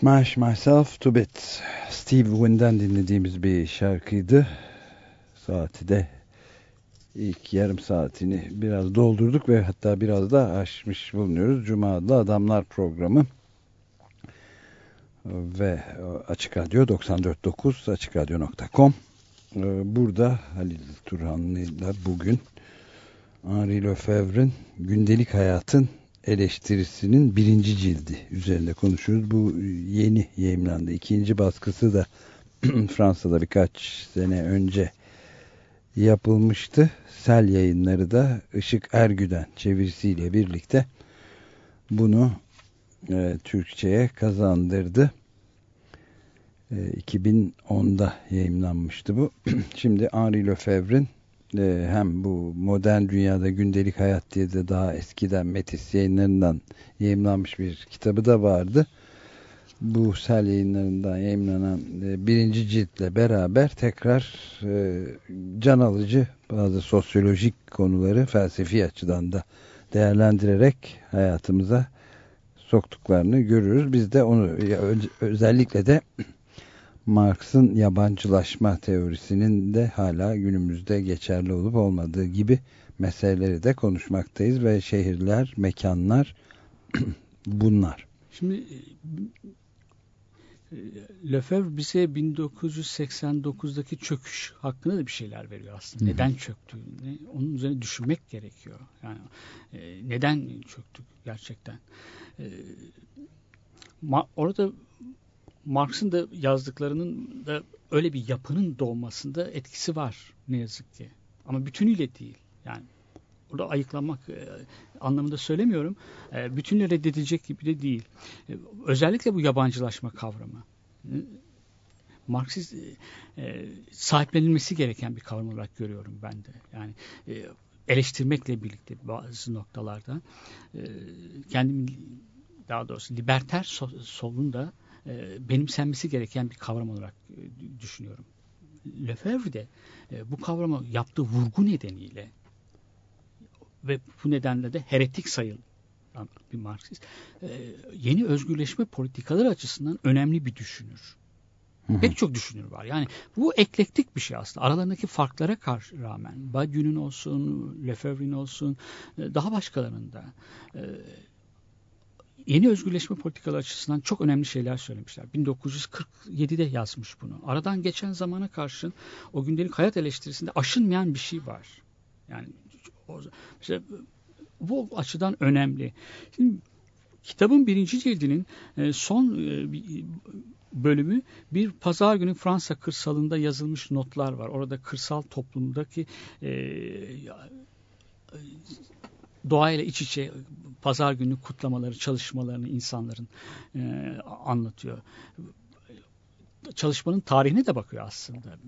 B: Smash Myself to Bits.
C: Steve Wynn'den dinlediğimiz bir şarkıydı. Saati de ilk yarım saatini biraz doldurduk ve hatta biraz da aşmış bulunuyoruz. Cuma adlı Adamlar programı ve Açık Radyo 94.9 AçıkRadyo.com Burada Halil Turhanlı'yla bugün Henri Lefebvre'in Gündelik Hayatın eleştirisinin birinci cildi üzerinde konuşuyoruz. Bu yeni yayınlandı. İkinci baskısı da Fransa'da birkaç sene önce yapılmıştı. Sel yayınları da Işık Ergüden çevirisiyle birlikte bunu e, Türkçe'ye kazandırdı. E, 2010'da yayınlanmıştı bu. Şimdi Henri Lefebvre'in e, hem bu modern dünyada gündelik hayat diye de daha eskiden Metis yayınlarından yayınlanmış bir kitabı da vardı. Bu sel yayınlarından yayınlanan e, birinci ciltle beraber tekrar e, can alıcı bazı sosyolojik konuları felsefi açıdan da değerlendirerek hayatımıza soktuklarını görüyoruz. Biz de onu özellikle de Marx'ın yabancılaşma teorisinin de hala günümüzde geçerli olup olmadığı gibi meseleleri de konuşmaktayız ve şehirler, mekanlar bunlar.
D: Şimdi Lefebvre bize 1989'daki çöküş hakkında da bir şeyler veriyor aslında. Hı. Neden çöktüğünü, onun üzerine düşünmek gerekiyor. Yani e, neden çöktük gerçekten? E, ma, orada Marx'ın da yazdıklarının da öyle bir yapının doğmasında etkisi var ne yazık ki. Ama bütünüyle değil. Yani burada ayıklamak e, anlamında söylemiyorum. E, bütünle reddedilecek gibi de değil. E, özellikle bu yabancılaşma kavramı. E, Marksist e, e, sahiplenilmesi gereken bir kavram olarak görüyorum ben de. Yani e, eleştirmekle birlikte bazı noktalarda e, kendim daha doğrusu liberter solun da e, benimsenmesi gereken bir kavram olarak e, düşünüyorum. Lefebvre de e, bu kavrama yaptığı vurgu nedeniyle ve bu nedenle de heretik sayıl bir Marksist. E, yeni özgürleşme politikaları açısından önemli bir düşünür. Pek çok düşünür var. Yani bu eklektik bir şey aslında. Aralarındaki farklara karşı rağmen. Badiou'nun olsun, Lefebvre'nin olsun, daha başkalarının da e, yeni özgürleşme politikaları açısından çok önemli şeyler söylemişler. 1947'de yazmış bunu. Aradan geçen zamana karşın o gündelik hayat eleştirisinde aşınmayan bir şey var. Yani işte bu açıdan önemli. Şimdi kitabın birinci cildinin e, son bölümü bir pazar günü Fransa kırsalında yazılmış notlar var. Orada kırsal toplumdaki e, doğayla iç içe pazar günü kutlamaları, çalışmalarını insanların e, anlatıyor. Çalışmanın tarihine de bakıyor aslında.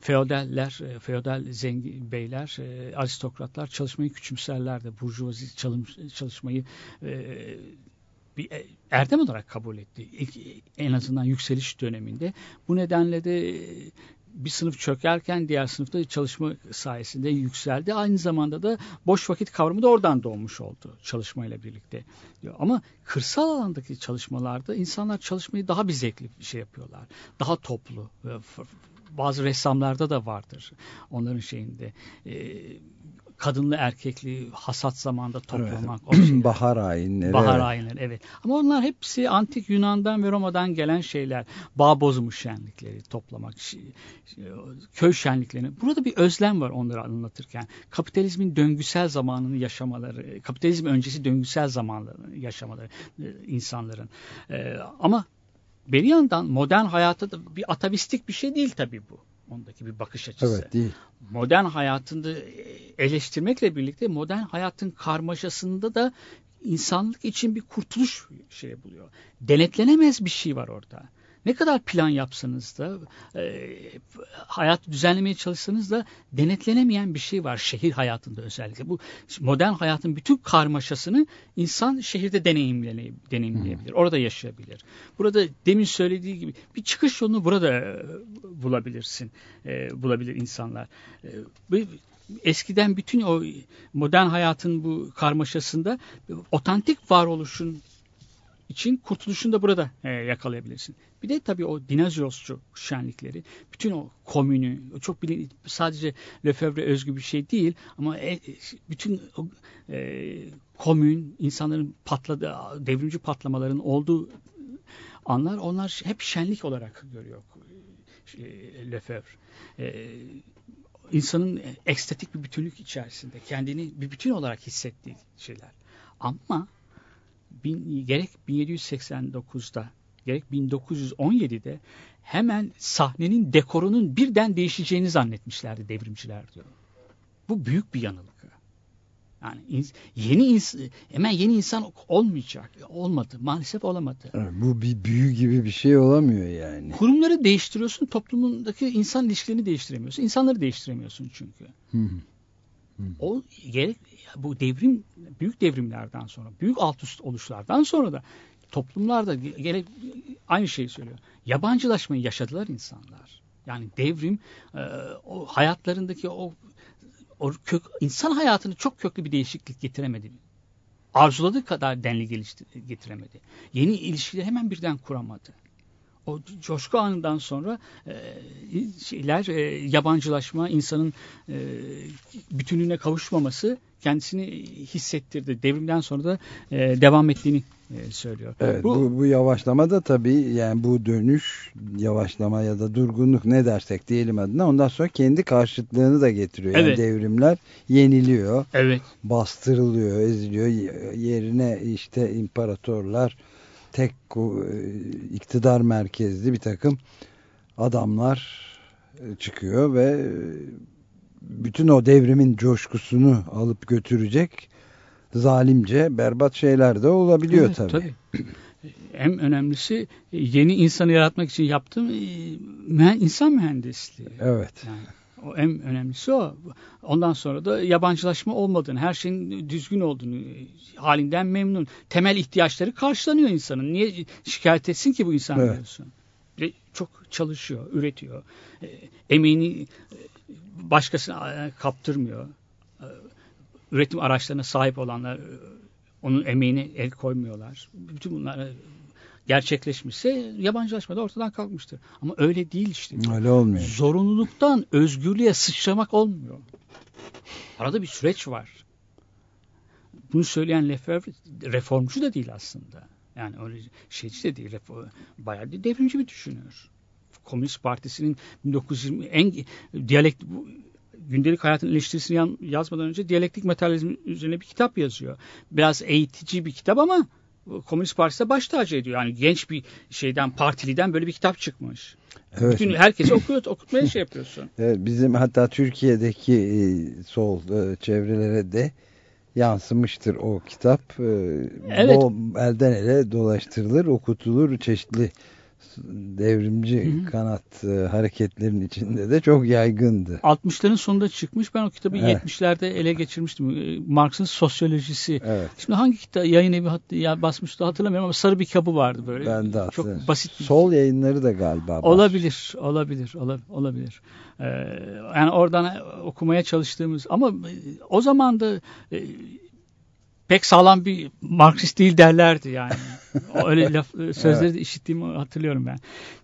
D: Feodaller, e, feodal zengin beyler, e, aristokratlar çalışmayı küçümserlerdi. Burjuvazi çalışmayı e, bir erdem olarak kabul etti. En azından yükseliş döneminde. Bu nedenle de bir sınıf çökerken diğer sınıfta çalışma sayesinde yükseldi. Aynı zamanda da boş vakit kavramı da oradan doğmuş oldu çalışmayla birlikte. Diyor. Ama kırsal alandaki çalışmalarda insanlar çalışmayı daha bir zevkli bir şey yapıyorlar. Daha toplu. Bazı ressamlarda da vardır onların şeyinde. Kadınlı erkekli hasat zamanda toplamak.
C: Evet. Bahar ayinleri.
D: Bahar evet. ayinleri evet. Ama onlar hepsi antik Yunan'dan ve Roma'dan gelen şeyler. Bağ bozmuş şenlikleri toplamak, köy şenliklerini. Burada bir özlem var onları anlatırken. Kapitalizmin döngüsel zamanını yaşamaları, kapitalizm öncesi döngüsel zamanlarını yaşamaları e, insanların. Ee, ama bir yandan modern hayatta da bir atavistik bir şey değil tabii bu ondaki bir bakış açısı.
C: Evet değil.
D: Modern hayatında eleştirmekle birlikte modern hayatın karmaşasında da insanlık için bir kurtuluş şey buluyor. Denetlenemez bir şey var orada. Ne kadar plan yapsanız da e, hayatı düzenlemeye çalışsanız da denetlenemeyen bir şey var şehir hayatında özellikle. Bu modern hayatın bütün karmaşasını insan şehirde deneyimleyebilir. Hmm. Orada yaşayabilir. Burada demin söylediği gibi bir çıkış yolunu burada e, bulabilirsin. E, bulabilir insanlar. E, eskiden bütün o modern hayatın bu karmaşasında otantik varoluşun için kurtuluşunu da burada e, yakalayabilirsin. Bir de tabii o dinozorosçu şenlikleri, bütün o komünü, çok bilin, sadece Lefebvre özgü bir şey değil ama e, bütün o, e, komün, insanların patladığı, devrimci patlamaların olduğu anlar, onlar hep şenlik olarak görüyor e, Lefebvre. E, insanın ekstatik bir bütünlük içerisinde kendini bir bütün olarak hissettiği şeyler. Ama bin, gerek 1789'da gerek 1917'de hemen sahnenin dekorunun birden değişeceğini zannetmişlerdi devrimciler diyor. Bu büyük bir yanılgı. Yani yeni ins hemen yeni insan olmayacak. Olmadı. Maalesef olamadı.
C: Bu bir büyü gibi bir şey olamıyor yani.
D: Kurumları değiştiriyorsun. Toplumundaki insan ilişkilerini değiştiremiyorsun. İnsanları değiştiremiyorsun çünkü. Hı hı. O gerek bu devrim büyük devrimlerden sonra, büyük alt üst oluşlardan sonra da toplumlarda gerek aynı şeyi söylüyor. Yabancılaşmayı yaşadılar insanlar. Yani devrim e, o hayatlarındaki o, o kök, insan hayatını çok köklü bir değişiklik getiremedi. Arzuladığı kadar denli geliştir, getiremedi. Yeni ilişkileri hemen birden kuramadı o coşku anından sonra e, şeyler e, yabancılaşma, insanın e, bütünlüğüne kavuşmaması kendisini hissettirdi. Devrimden sonra da e, devam ettiğini e, söylüyor.
C: Evet, bu, bu, bu yavaşlama da tabii yani bu dönüş yavaşlama ya da durgunluk ne dersek diyelim adına ondan sonra kendi karşıtlığını da getiriyor. Yani evet. devrimler yeniliyor.
D: Evet.
C: Bastırılıyor, eziliyor. Yerine işte imparatorlar tek e, iktidar merkezli bir takım adamlar e, çıkıyor ve e, bütün o devrimin coşkusunu alıp götürecek zalimce berbat şeyler de olabiliyor evet, tabii. tabii.
D: En önemlisi yeni insanı yaratmak için yaptığım insan mühendisliği.
C: Evet.
D: Yani o en önemlisi o. Ondan sonra da yabancılaşma olmadığını, her şeyin düzgün olduğunu, halinden memnun. Temel ihtiyaçları karşılanıyor insanın. Niye şikayet etsin ki bu insan evet. biliyorsun? Çok çalışıyor, üretiyor. E, emeğini e, başkasına kaptırmıyor. E, üretim araçlarına sahip olanlar Onun emeğine el koymuyorlar. Bütün bunlar e, gerçekleşmişse yabancılaşma da ortadan kalkmıştır. Ama öyle değil işte.
C: Öyle olmuyor.
D: Zorunluluktan özgürlüğe sıçramak olmuyor. Arada bir süreç var. Bunu söyleyen Lefebvre reformcu da değil aslında. Yani öyle şeyci de değil. Bayağı bir devrimci bir düşünür. Komünist Partisi'nin 1920 en diyalekt gündelik hayatın eleştirisini yazmadan önce diyalektik materyalizm üzerine bir kitap yazıyor. Biraz eğitici bir kitap ama Komünist Partisi'de baş tacı ediyor. Yani genç bir şeyden partiliden böyle bir kitap çıkmış.
C: Evet.
D: Bütün herkese okuyor, okutmaya şey yapıyorsun.
C: Evet, bizim hatta Türkiye'deki e, sol e, çevrelere de yansımıştır o kitap. E,
D: Evet.
C: Bol, elden ele dolaştırılır, okutulur. Çeşitli devrimci
D: Hı hı.
C: kanat e, hareketlerin içinde de çok yaygındı.
D: 60'ların sonunda çıkmış. Ben o kitabı
C: Evet.
D: 70'lerde ele geçirmiştim. Ee, Marx'ın sosyolojisi.
C: Evet.
D: Şimdi hangi kitap yayın evi hat- ya basmıştı hatırlamıyorum ama sarı bir kabı vardı böyle.
C: Ben de
D: Çok basit bir
C: Sol yayınları da galiba.
D: Olabilir, olabilir, ola- olabilir. Ee, yani oradan okumaya çalıştığımız ama e, o zaman da e, pek sağlam bir Marksist değil derlerdi yani. Öyle laf, e, sözleri de işittiğimi hatırlıyorum ben.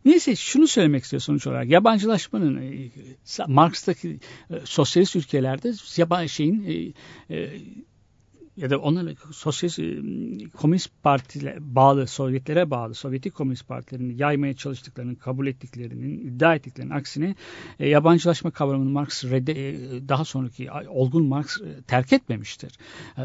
D: Neyse şunu söylemek istiyor sonuç olarak. Yabancılaşmanın e, sa- Marx'taki e, sosyalist ülkelerde yabancı şeyin e, e, ya da onlarla sosyalist e, komünist partile bağlı Sovyetlere bağlı Sovyetik komünist partilerini yaymaya çalıştıklarının kabul ettiklerinin iddia ettiklerinin aksine e, yabancılaşma kavramını Marx redde, e, daha sonraki olgun Marx e, terk etmemiştir. E,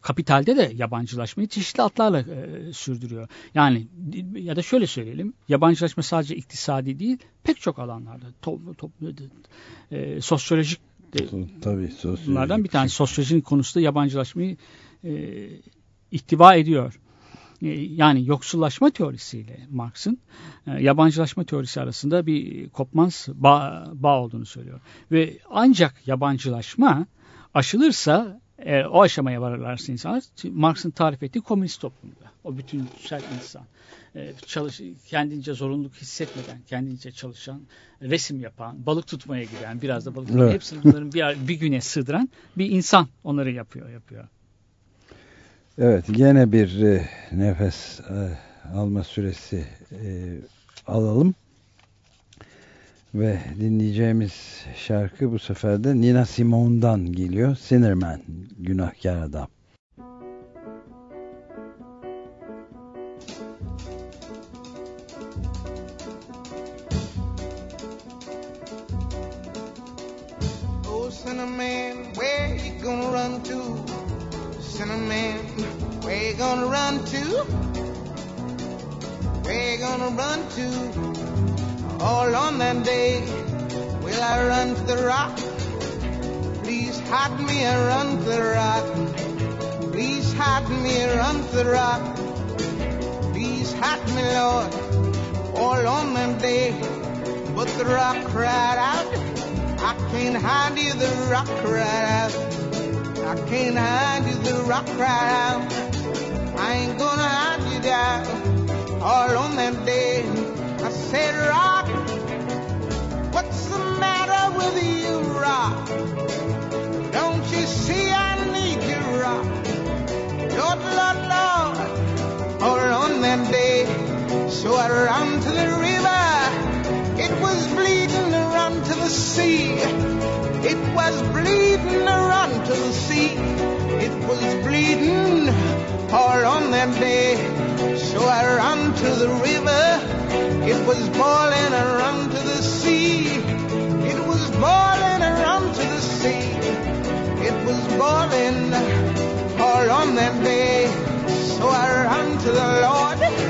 D: kapitalde de yabancılaşmayı çeşitli atlarla e, sürdürüyor. Yani ya da şöyle söyleyelim yabancılaşma sadece iktisadi değil pek çok alanlarda to, to, e, sosyolojik
C: Tabii sosyolojik.
D: Bunlardan bir tanesi sosyolojinin konusu da yabancılaşmayı e, ihtiva ediyor. E, yani yoksullaşma teorisiyle Marx'ın e, yabancılaşma teorisi arasında bir kopmaz bağ, bağ olduğunu söylüyor. Ve ancak yabancılaşma aşılırsa e, o aşamaya varırlarsa insanlar Marx'ın tarif ettiği komünist toplumda. O bütünsel insan. E, çalış, kendince zorunluluk hissetmeden kendince çalışan, resim yapan, balık tutmaya giden, biraz da balık tutmaya
C: Evet.
D: hepsini bunların bir, bir güne sığdıran bir insan onları yapıyor. yapıyor.
C: Evet gene bir e, nefes e, alma süresi e, alalım. Ve dinleyeceğimiz şarkı bu sefer de Nina Simone'dan geliyor. Sinnerman, günahkar adam.
F: Oh, where you gonna run to? Where you gonna run to? All on that day, will I run to the rock? Please hide me and run to the rock. Please hide me and run to the rock. Please hide me, Lord, all on that day. But the rock cried out. I can't hide you, the rock cried out. I can't hide you, the rock cried out. I ain't gonna hide you down all on that day. Said, Rock, what's the matter with you, Rock? Don't you see I need you, Rock? Lord, Lord, Lord, all on that day. So I ran to the river. It was bleeding run to the sea. It was bleeding to sea. It was bleeding all on that day. So I ran to the river. It was boiling and run to the sea. It was boiling and run to the sea. It was boiling all on that day. So I ran to the Lord.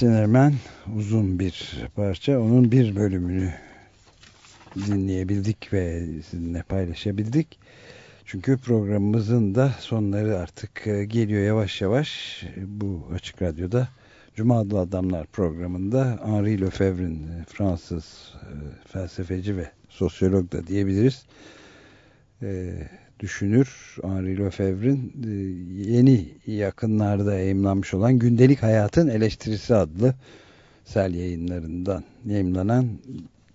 C: Sinirmen uzun bir parça. Onun bir bölümünü dinleyebildik ve sizinle paylaşabildik. Çünkü programımızın da sonları artık e, geliyor yavaş yavaş. Bu Açık Radyo'da Cuma Adlı Adamlar programında Henri Lefebvre'in e, Fransız e, felsefeci ve sosyolog da diyebiliriz. Düşünür Henri Lefebvre'in yeni yakınlarda yayınlanmış olan Gündelik Hayatın Eleştirisi adlı sel yayınlarından yayınlanan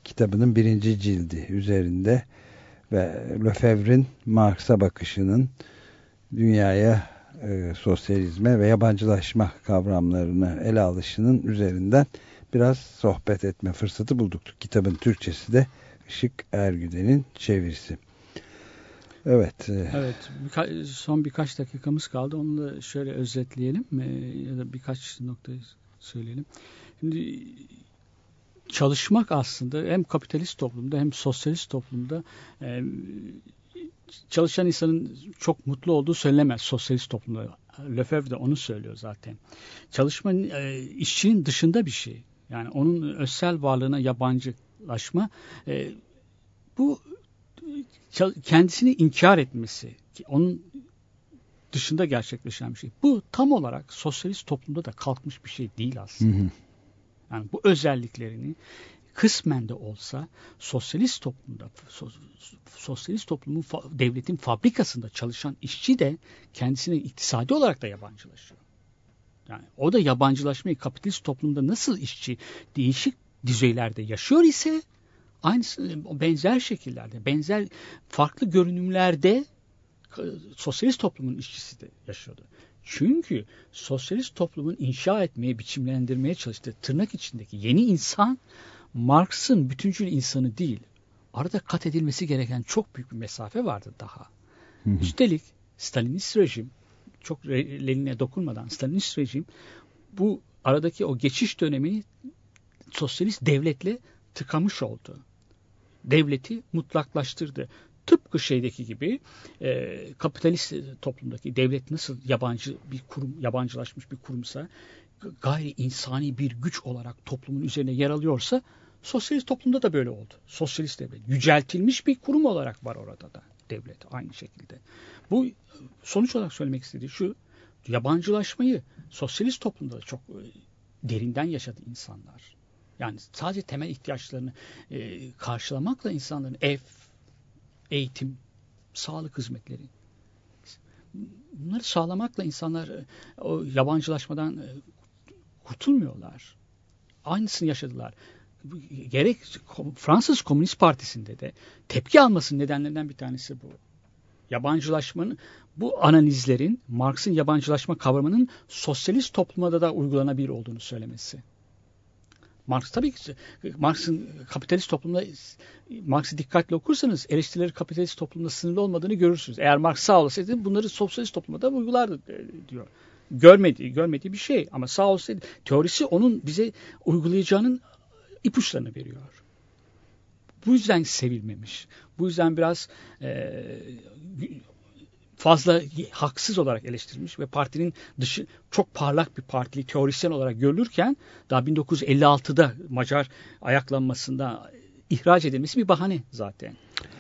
C: kitabının birinci cildi üzerinde ve Lefebvre'in Marx'a bakışının dünyaya e, sosyalizme ve yabancılaşma kavramlarını ele alışının üzerinden biraz sohbet etme fırsatı bulduk. Kitabın Türkçesi de Işık Ergüden'in çevirisi. Evet. E,
D: evet. Birka son birkaç dakikamız kaldı. Onu da şöyle özetleyelim e, ya da birkaç noktayı söyleyelim. Şimdi çalışmak aslında hem kapitalist toplumda hem sosyalist toplumda e, çalışan insanın çok mutlu olduğu söylenemez sosyalist toplumda. Lefebvre de onu söylüyor zaten. Çalışma e, işçinin dışında bir şey. Yani onun özsel varlığına yabancılaşma e, bu kendisini inkar etmesi, onun dışında gerçekleşen bir şey. Bu tam olarak sosyalist toplumda da kalkmış bir şey değil aslında. Hı hı. Yani bu özelliklerini kısmen de olsa sosyalist toplumda sosyalist toplumun devletin fabrikasında çalışan işçi de kendisine iktisadi olarak da yabancılaşıyor. Yani o da yabancılaşmayı kapitalist toplumda nasıl işçi değişik düzeylerde yaşıyor ise aynısı benzer şekillerde, benzer farklı görünümlerde sosyalist toplumun işçisi de yaşıyordu. Çünkü sosyalist toplumun inşa etmeye, biçimlendirmeye çalıştığı tırnak içindeki yeni insan Marx'ın bütüncül insanı değil. Arada kat edilmesi gereken çok büyük bir mesafe vardı daha. Hı hı. Üstelik Stalinist rejim, çok Lenin'e dokunmadan Stalinist rejim bu aradaki o geçiş dönemini sosyalist devletle tıkamış oldu. Devleti mutlaklaştırdı. Tıpkı şeydeki gibi e, kapitalist toplumdaki devlet nasıl yabancı bir kurum, yabancılaşmış bir kurumsa gayri insani bir güç olarak toplumun üzerine yer alıyorsa sosyalist toplumda da böyle oldu. Sosyalist devlet. Yüceltilmiş bir kurum olarak var orada da devlet aynı şekilde. Bu sonuç olarak söylemek istediği şu yabancılaşmayı sosyalist toplumda da çok e, derinden yaşadı insanlar. Yani sadece temel ihtiyaçlarını e, karşılamakla insanların ev, eğitim, sağlık hizmetleri. Bunları sağlamakla insanlar e, o yabancılaşmadan e, kurtulmuyorlar. Aynısını yaşadılar. Gerek Fransız Komünist Partisi'nde de tepki almasının nedenlerinden bir tanesi bu. Yabancılaşmanın bu analizlerin Marx'ın yabancılaşma kavramının sosyalist toplumda da uygulanabilir olduğunu söylemesi. Marx tabii ki Marx'ın kapitalist toplumda Marx'ı dikkatli okursanız eleştirileri kapitalist toplumda sınırlı olmadığını görürsünüz. Eğer Marx sağ olsaydı bunları sosyalist toplumda da uygulardı e, diyor. Görmediği, görmediği bir şey ama sağ olsaydı teorisi onun bize uygulayacağının ipuçlarını veriyor. Bu yüzden sevilmemiş. Bu yüzden biraz e, fazla haksız olarak eleştirilmiş ve partinin dışı çok parlak bir partili teorisyen olarak görülürken daha 1956'da Macar ayaklanmasında ihraç edilmesi bir bahane zaten.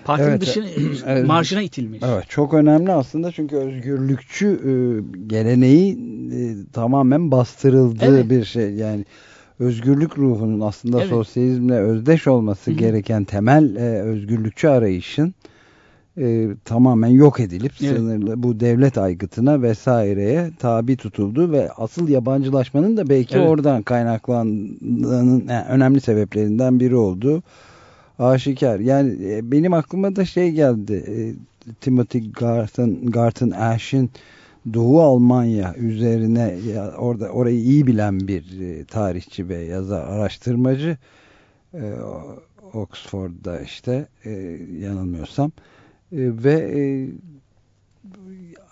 D: Partinin evet, dışına, evet, marjına itilmiş.
C: Evet, çok önemli aslında çünkü özgürlükçü e, geleneği e, tamamen bastırıldığı evet. bir şey. Yani özgürlük ruhunun aslında evet. sosyalizmle özdeş olması Hı -hı. gereken temel e, özgürlükçü arayışın e, tamamen yok edilip evet. sınırlı bu devlet aygıtına vesaireye tabi tutuldu ve asıl yabancılaşmanın da belki evet. oradan kaynaklandığının yani önemli sebeplerinden biri oldu. Aşikar. Yani e, benim aklıma da şey geldi. E, Timothy Garton, Garton Ash'in Doğu Almanya üzerine ya, orada orayı iyi bilen bir e, tarihçi ve yazar araştırmacı e, Oxford'da işte e, yanılmıyorsam e, ve e,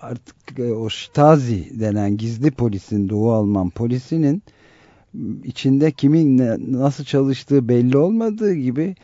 C: artık e, o Stasi denen gizli polisin Doğu Alman polisinin içinde kimin nasıl çalıştığı belli olmadığı gibi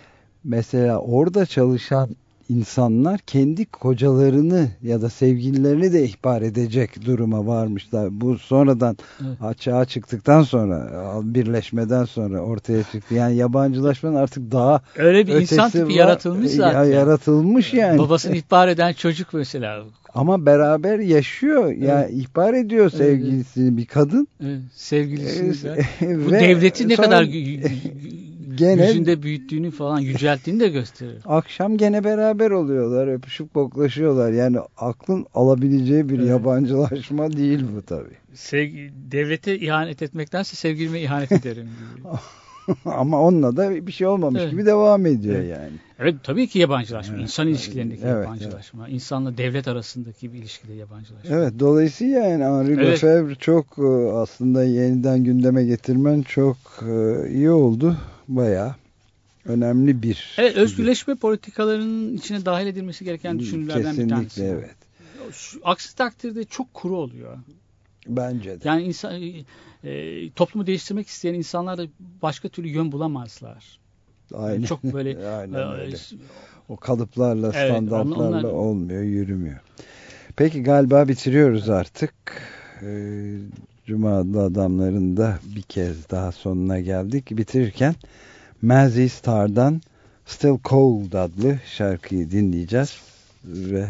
C: mesela orada çalışan insanlar kendi kocalarını ya da sevgililerini de ihbar edecek duruma varmışlar. Bu sonradan
D: Evet.
C: açığa çıktıktan sonra birleşmeden sonra ortaya çıktı. Yani yabancılaşmanın artık daha
D: Öyle bir insan tipi
C: var.
D: yaratılmış zaten.
C: Ya, yaratılmış yani.
D: Babasını ihbar eden çocuk mesela.
C: Ama beraber yaşıyor. Ya ihbar ediyor sevgilisini bir kadın.
D: Evet, sevgilisi.
C: Ee,
D: Bu devleti ne
C: sonra
D: kadar
C: gene
D: yüzünde büyüttüğünü falan yücelttiğini de gösterir.
C: akşam gene beraber oluyorlar. Öpüşüp koklaşıyorlar. Yani aklın alabileceği bir
D: Evet.
C: yabancılaşma değil bu tabii.
D: Sevgi, devlete ihanet etmektense sevgilime ihanet ederim.
C: Ama onunla da bir şey olmamış
D: Evet.
C: gibi devam ediyor
D: Evet.
C: yani.
D: Evet tabii ki yabancılaşma.
C: Evet.
D: İnsan ilişkilerindeki
C: Evet,
D: yabancılaşma. İnsanla devlet arasındaki bir ilişkide yabancılaşma.
C: Evet dolayısıyla yani Henri
D: Evet.
C: Lefebvre çok e, aslında yeniden gündeme getirmen çok e, iyi oldu. Bayağı önemli bir.
D: Evet, özgürleşme politikalarının içine dahil edilmesi gereken düşünürlerden bir
C: Kesinlikle
D: tanesi.
C: evet.
D: Şu- Aksi takdirde çok kuru oluyor.
C: Bence de.
D: Yani insan e, toplumu değiştirmek isteyen insanlar da başka türlü yön bulamazlar.
C: Aynen.
D: Çok böyle
C: Aynen
D: e,
C: öyle. O kalıplarla,
D: Evet,
C: standartlarla
D: onlar-
C: olmuyor, yürümüyor. Peki galiba bitiriyoruz artık. Ee, Cuma adlı adamların da bir kez daha sonuna geldik. Bitirirken Mazzy Star'dan Still Cold adlı şarkıyı dinleyeceğiz. Ve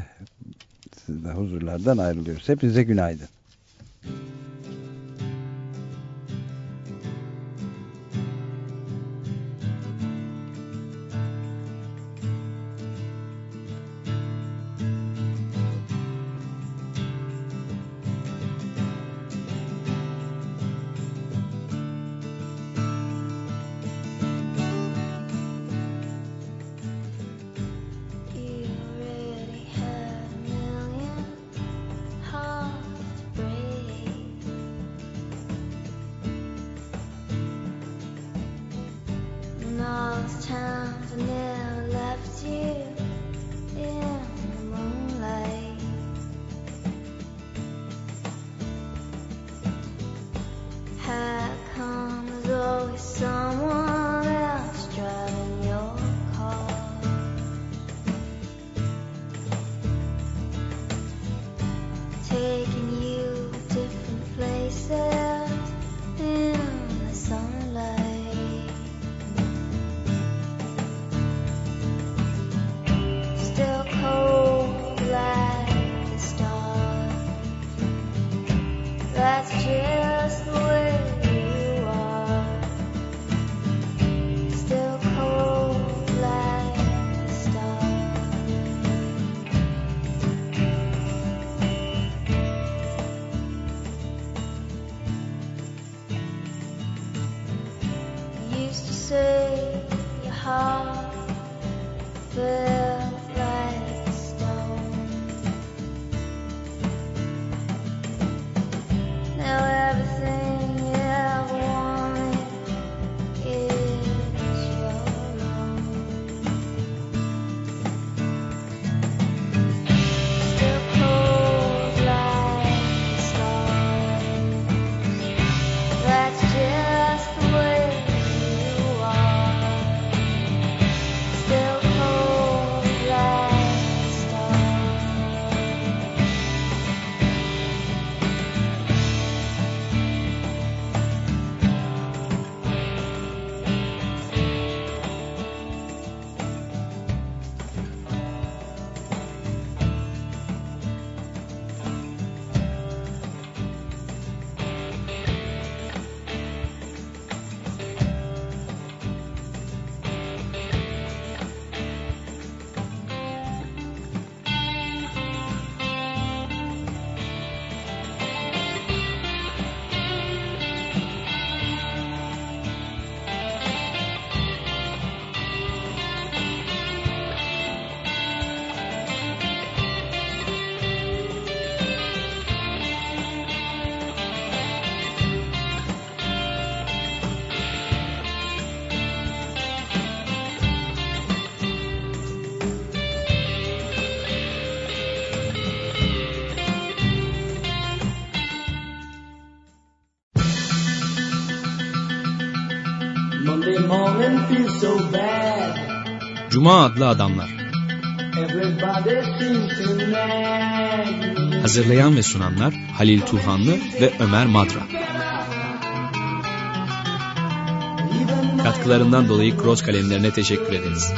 C: sizden huzurlardan ayrılıyoruz. Hepinize günaydın.
G: You
A: Cuma adlı adamlar.
B: Hazırlayan ve sunanlar Halil Turhanlı ve Ömer Madra. Katkılarından dolayı Cross kalemlerine teşekkür ederiz.